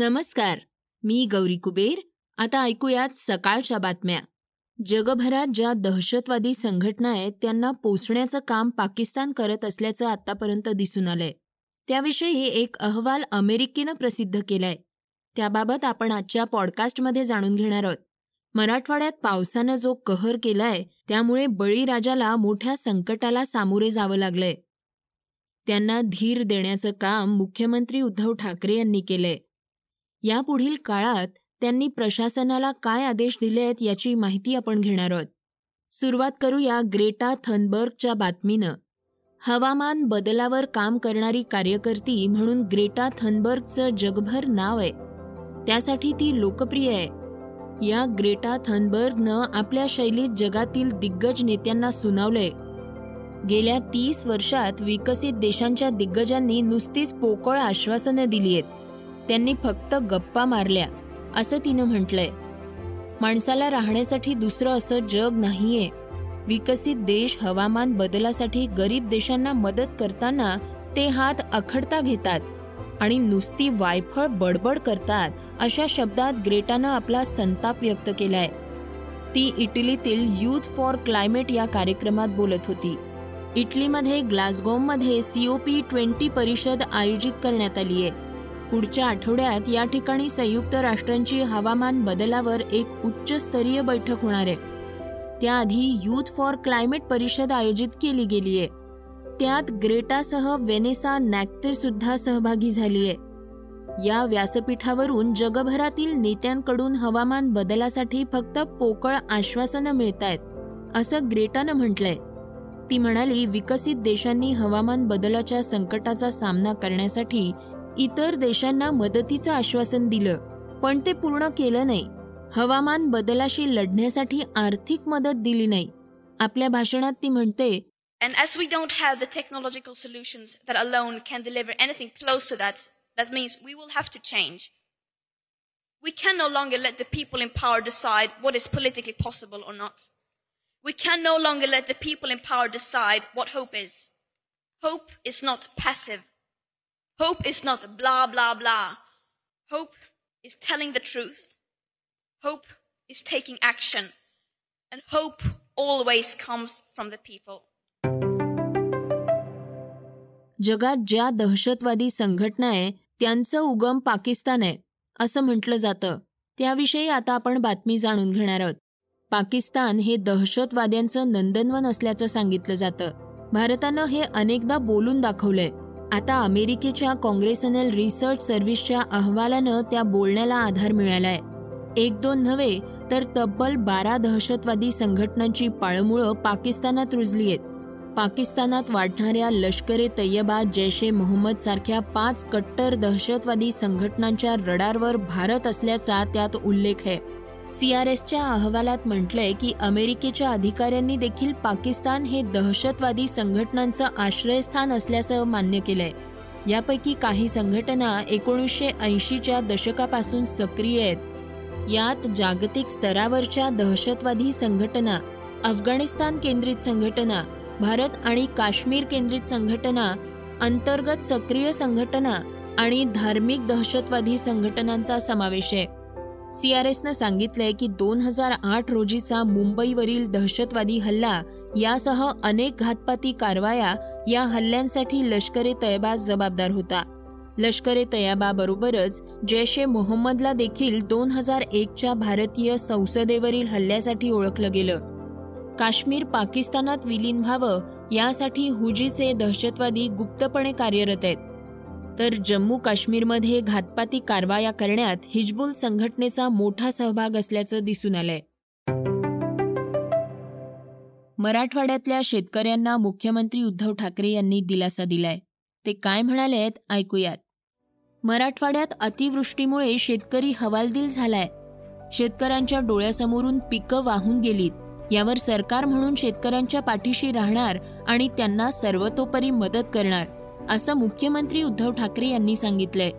नमस्कार मी गौरी कुबेर. आता ऐकूयात सकाळच्या बातम्या. जगभरात ज्या दहशतवादी संघटना आहेत त्यांना पोचण्याचं काम पाकिस्तान करत असल्याचं आतापर्यंत दिसून आलंय. त्याविषयी एक अहवाल अमेरिकेनं प्रसिद्ध केलाय. त्याबाबत आपण आजच्या पॉडकास्टमध्ये जाणून घेणार आहोत. मराठवाड्यात पावसानं जो कहर केलाय त्यामुळे बळीराजाला मोठ्या संकटाला सामोरे जावं लागलंय. त्यांना धीर देण्याचं काम मुख्यमंत्री उद्धव ठाकरे यांनी केलंय. यापुढील काळात त्यांनी प्रशासनाला काय आदेश दिले आहेत याची माहिती आपण घेणार आहोत. सुरुवात करूया ग्रेटा थनबर्गच्या बातमीनं. हवामान बदलावर काम करणारी कार्यकर्ती म्हणून ग्रेटा थनबर्गचं जगभर नाव आहे. त्यासाठी ती लोकप्रिय आहे. या ग्रेटा थनबर्गनं आपल्या शैलीत जगातील दिग्गज नेत्यांना सुनावलंय. गेल्या तीस वर्षात विकसित देशांच्या दिग्गजांनी नुसतीच पोकळ आश्वासनं दिली आहेत. त्यांनी फक्त गप्पा मारल्या असं तिनं म्हटलंय. माणसाला राहण्यासाठी दुसरं असं जग नाहीये. विकसित देश हवामान बदलासाठी गरीब देशांना मदत करताना ते हात अखडता घेतात आणि नुसती वायफळ बडबड करतात अशा शब्दात ग्रेटानं आपला संताप व्यक्त केलाय. ती इटलीतील युथ फॉर क्लायमेट या कार्यक्रमात बोलत होती. इटलीमध्ये ग्लासगोमध्ये सीओपी ट्वेंटी परिषद आयोजित करण्यात आली आहे पुढच्या आठवड्यात या ठिकाणी संयुक्त राष्ट्रांची हवामान बदलावर एक उच्चस्तरीय बैठक होणार आहे. त्याआधी युथ फॉर क्लायमेट परिषद आयोजित केली गेली आहे. त्यात ग्रेटासह वेनेसा नॅक्ते सुद्धा सहभागी झाली आहे. या व्यासपीठावरून जगभरातील नेत्यांकडून हवामान बदलासाठी फक्त पोकळ आश्वासनं मिळत आहेत असं ग्रेटानं म्हटलंय. ती म्हणाली विकसित देशांनी हवामान बदलाच्या संकटाचा सामना करण्यासाठी इतर देशांना मदतीचं आश्वासन दिलं पण ते पूर्ण केलं नाही हवामान बदलाशी लढण्यासाठी आर्थिक मदत दिली नाही आपल्या भाषणात ती म्हणते And as we don't have the technological solutions that alone can deliver anything close to that, that means we will have to change. We can no longer let the people in power decide what is politically possible or not. We can no longer let the people in power decide what hope is. Hope is not passive. Hope is not blah, blah, blah. Hope is telling the truth. Hope is taking action. And hope always comes from the people. जगात ज्या दहशतवादी संघटना आहे त्यांचं उगम पाकिस्तान आहे असं म्हटलं जातं त्याविषयी आता आपण बातमी जाणून घेणार आहोत पाकिस्तान हे दहशतवाद्यांचं नंदनवन असल्याचं सांगितलं जातं भारतानं हे अनेकदा बोलून दाखवलंय आता अमेरिकेच्या काँग्रेसनल रिसर्च सर्व्हिसच्या अहवालानं त्या बोलण्याला आधार मिळालाय. एक दोन नव्हे तर तब्बल बारा दहशतवादी संघटनांची पाळमुळं पाकिस्तानात रुजली आहेत. पाकिस्तानात वाढणाऱ्या लष्करे तय्यबा जैश ए मोहम्मद सारख्या पाच कट्टर दहशतवादी संघटनांच्या रडारवर भारत असल्याचा त्यात उल्लेख आहे. सीआरएसच्या अहवालात म्हटलंय की अमेरिकेच्या अधिकाऱ्यांनी देखील पाकिस्तान हे दहशतवादी संघटनांचं आश्रयस्थान असल्याचं मान्य केलंय. यापैकी काही संघटना एकोणीसशे ऐंशीच्या दशकापासून सक्रिय आहेत. यात जागतिक स्तरावरच्या दहशतवादी संघटना अफगाणिस्तान केंद्रित संघटना भारत आणि काश्मीर केंद्रित संघटना अंतर्गत सक्रिय संघटना आणि धार्मिक दहशतवादी संघटनांचा समावेश आहे. सीआरएसनं सांगितलंय की दोन हजार आठ रोजीचा मुंबईवरील दहशतवादी हल्ला यासह अनेक घातपाती कारवाया या हल्ल्यांसाठी लष्कर ए तयबा जबाबदार होता. लष्कर ए तयाबा बरोबरच जैश ए मोहम्मदला देखील दोन हजार एकच्या भारतीय संसदेवरील हल्ल्यासाठी ओळखलं गेलं. काश्मीर पाकिस्तानात विलीन व्हावं यासाठी हुजीचे दहशतवादी गुप्तपणे कार्यरत आहेत. तर जम्मू काश्मीरमध्ये घातपाती कारवाया करण्यात हिजबुल संघटनेचा मोठा सहभाग असल्याचं दिसून आलंय. मराठवाड्यातल्या शेतकऱ्यांना मुख्यमंत्री उद्धव ठाकरे यांनी दिलासा दिलाय. ते काय म्हणालेत ऐकूयात. मराठवाड्यात अतिवृष्टीमुळे शेतकरी हवालदिल झालाय. शेतकऱ्यांच्या डोळ्यासमोरून पिकं वाहून गेलीत. यावर सरकार म्हणून शेतकऱ्यांच्या पाठीशी राहणार आणि त्यांना सर्वतोपरी मदत करणार. असं मुख्यमंत्री उद्धव ठाकरे यांनी सांगितलंय.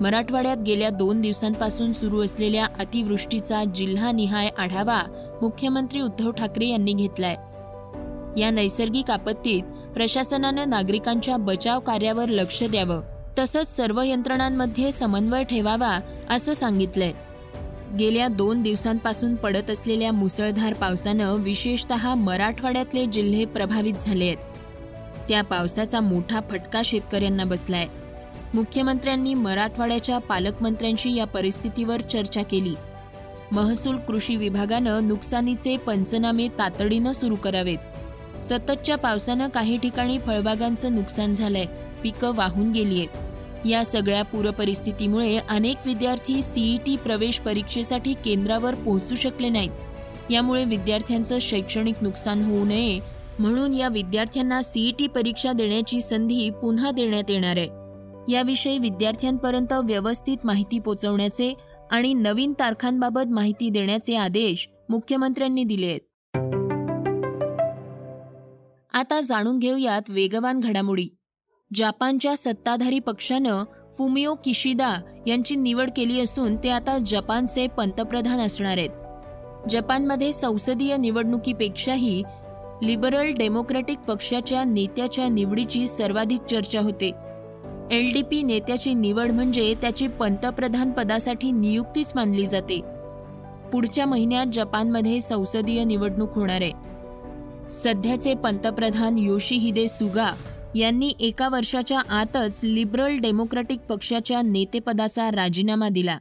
मराठवाड्यात गेल्या दोन दिवसांपासून सुरू असलेल्या अतिवृष्टीचा जिल्हानिहाय आढावा मुख्यमंत्री उद्धव ठाकरे यांनी घेतलाय. या नैसर्गिक आपत्तीत प्रशासनानं नागरिकांच्या बचाव कार्यावर लक्ष द्यावं तसंच सर्व यंत्रणांमध्ये समन्वय ठेवावा असं सांगितलंय. गेल्या दोन दिवसांपासून पडत असलेल्या मुसळधार पावसानं विशेषतः मराठवाड्यातले जिल्हे प्रभावित झाले आहेत त्या पावसाचा मोठा फटका शेतकऱ्यांना बसलाय. मुख्यमंत्र्यांनी मराठवाड्याच्या पालकमंत्र्यांशी या परिस्थितीवर चर्चा केली. महसूल कृषी विभागानं नुकसानीचे पंचनामे तातडीनं सुरू करावेत. सततच्या पावसानं काही ठिकाणी फळबागांचं नुकसान झालंय पिकं वाहून गेली आहेत या सगळ्या पूरपरिस्थितीमुळे अनेक विद्यार्थी सीईटी प्रवेश परीक्षेसाठी केंद्रावर पोहोचू शकले नाहीत. यामुळे विद्यार्थ्यांचं शैक्षणिक नुकसान होऊ नये म्हणून या विद्यार्थ्यांना सीईटी परीक्षा देण्याची संधी पुन्हा देण्यात येणार आहे. याविषयी विद्यार्थ्यांपर्यंत व्यवस्थित माहिती पोहोचवण्याचे आणि नवीन तारखांबाबत माहिती देण्याचे आदेश मुख्यमंत्र्यांनी दिले आहेत. आता जाणून घेऊयात वेगवान घडामोडी. जपानच्या सत्ताधारी पक्षानं फुमिओ किशिदा यांची निवड केली असून ते आता जपानचे पंतप्रधान असणार आहेत. जपानमध्ये संसदीय निवडणुकीपेक्षाही लिबरल डेमोक्रॅटिक पक्षाच्या नेत्याच्या निवडीची सर्वाधिक चर्चा होते. एल डी पी नेत्याची निवड म्हणजे त्याची पंतप्रधान पदासाठी नियुक्तीच मानली जाते. पुढच्या महिन्यात जपानमध्ये संसदीय निवडणूक होणार आहे. सध्याचे पंतप्रधान योशिहिदे सुगा यांनी एका वर्षाच्या आतच लिबरल डेमोक्रॅटिक पक्षाच्या नेतेपदाचा राजीनामा दिला.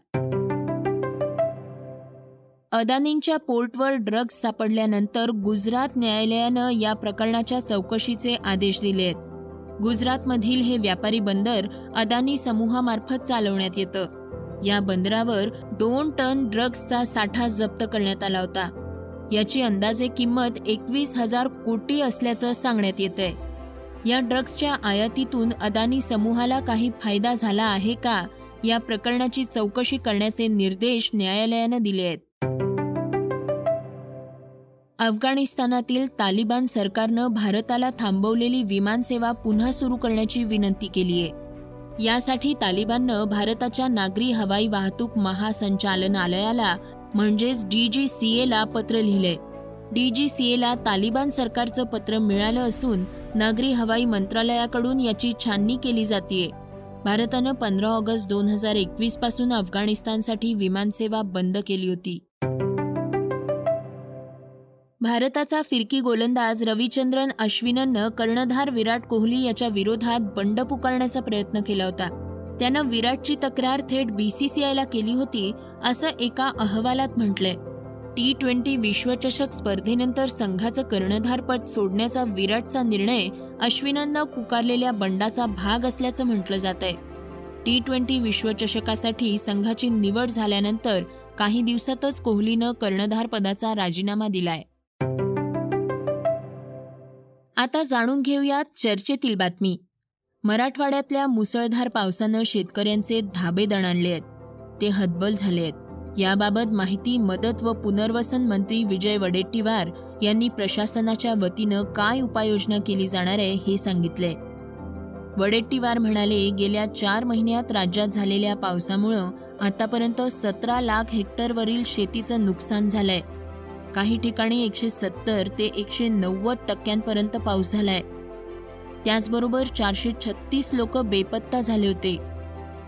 अदानींच्या पोर्टवर ड्रग्ज सापडल्यानंतर गुजरात न्यायालयानं या प्रकरणाच्या चौकशीचे आदेश दिले आहेत. गुजरातमधील हे व्यापारी बंदर अदानी समूहामार्फत चालवण्यात येतं. या बंदरावर दोन टन ड्रग्जचा साठा जप्त करण्यात आला होता. याची अंदाजे किंमत एकवीस हजार कोटी असल्याचं सांगण्यात येतंय. या ड्रग्जच्या आयातीतून अदानी समूहाला काही फायदा झाला आहे का? या प्रकरणाची चौकशी करण्याचे निर्देश न्यायालयानं दिले आहेत. अफगाणिस्तानातील तालिबान सरकारनं भारताला थांबवलेली विमानसेवा पुन्हा सुरू करण्याची विनंती केली आहे. यासाठी तालिबाननं भारताच्या नागरी हवाई वाहतूक महासंचालनालयाला म्हणजेच डी जी सी एला पत्र लिहिलंय. एला तालिबान सरकारचं पत्र मिळालं असून नागरी हवाई मंत्रालयाकडून याची छाननी केली जातीये. भारतानं पंधरा ऑगस्ट दोन हजार एकवीसपासून अफगाणिस्तानसाठी विमानसेवा बंद केली होती. भारताचा फिरकी गोलंदाज रविचंद्रन अश्विननं कर्णधार विराट कोहली याच्या विरोधात बंड पुकारण्याचा प्रयत्न केला होता. त्यानं विराटची तक्रार थेट बीसीसीआयला केली होती असं एका अहवालात म्हटलंय. टी ट्वेंटी विश्वचषक स्पर्धेनंतर संघाचं कर्णधारपद सोडण्याचा विराटचा निर्णय अश्विननं पुकारलेल्या बंडाचा भाग असल्याचं म्हटलं जात आहे टी ट्वेंटी विश्वचषकासाठी संघाची निवड झाल्यानंतर काही दिवसातच कोहलीनं कर्णधारपदाचा राजीनामा दिलाय. आता जाणून घेऊयात चर्चेतील बातमी. मराठवाड्यातल्या मुसळधार पावसानं शेतकऱ्यांचे धाबे दणाणले आहेत. ते हतबल झाले आहेत. याबाबत माहिती मदत व पुनर्वसन मंत्री विजय वडेट्टीवार यांनी प्रशासनाच्या वतीनं काय उपाययोजना केली जाणार आहे हे सांगितले. वडेट्टीवार म्हणाले गेल्या चार महिन्यात राज्यात झालेल्या पावसामुळं आतापर्यंत सतरा लाख हेक्टरवरील शेतीचं नुकसान झालंय. काही ठिकाणी एकशे सत्तर ते एकशे नव्वद टक्क्यांपर्यंत पाऊस झालाय. त्याचबरोबर चारशे छत्तीस लोक बेपत्ता झाले होते.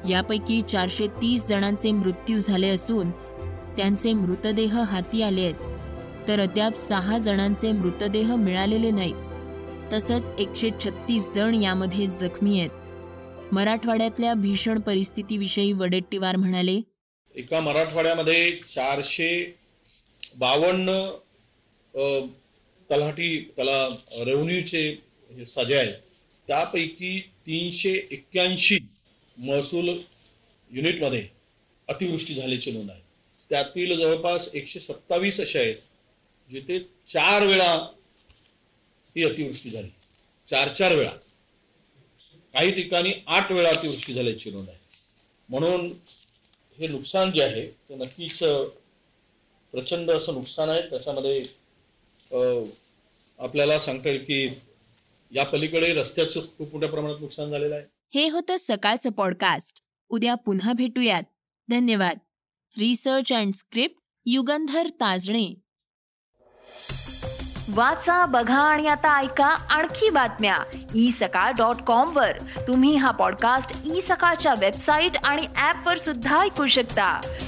यापैकी चारशे तीस जणांचे मृत्यू झाले असून त्यांचे मृतदेह हाती आले आहेत. तर अद्याप सहा जणांचे मृतदेह मिळालेले नाहीत तसंच एकशे छत्तीस जण यामध्ये जखमी आहेत. मराठवाड्यातल्या भीषण परिस्थितीविषयी वडेट्टीवार म्हणाले एका मराठवाड्यामध्ये चारशे बावन्न तलाठी त्याला रेव्हन्यूचे सजा आहेत. त्यापैकी तीनशे एक्क्याऐंशी महसूल युनिटमध्ये अतिवृष्टी झाल्याची नोंद आहे. त्यातील जवळपास एकशे सत्तावीस असे आहेत जिथे चार वेळा ही अतिवृष्टी झाली. चार चार वेळा. काही ठिकाणी आठ वेळा अतिवृष्टी झाल्याची नोंद आहे. म्हणून हे नुकसान जे आहे ते नक्कीच प्रचंड असं नुकसान आहे. त्याच्यामध्ये आपल्याला सांगता येईल की या पलीकडे रस्त्याचं खूप मोठ्या प्रमाणात नुकसान झालेलं आहे. हे होतं सकाळचं पॉडकास्ट उद्या पुन्हा भेटूयात. धन्यवाद. Research and script Yugandhar Tajane. वाचा बघा आणि आता ऐका आणखी बातम्या. ई सकाळ डॉट कॉम वर. तुम्ही हा पॉडकास्ट ई सकाळच्या वेबसाईट आणि ऍप वर सुद्धा ऐकू शकता.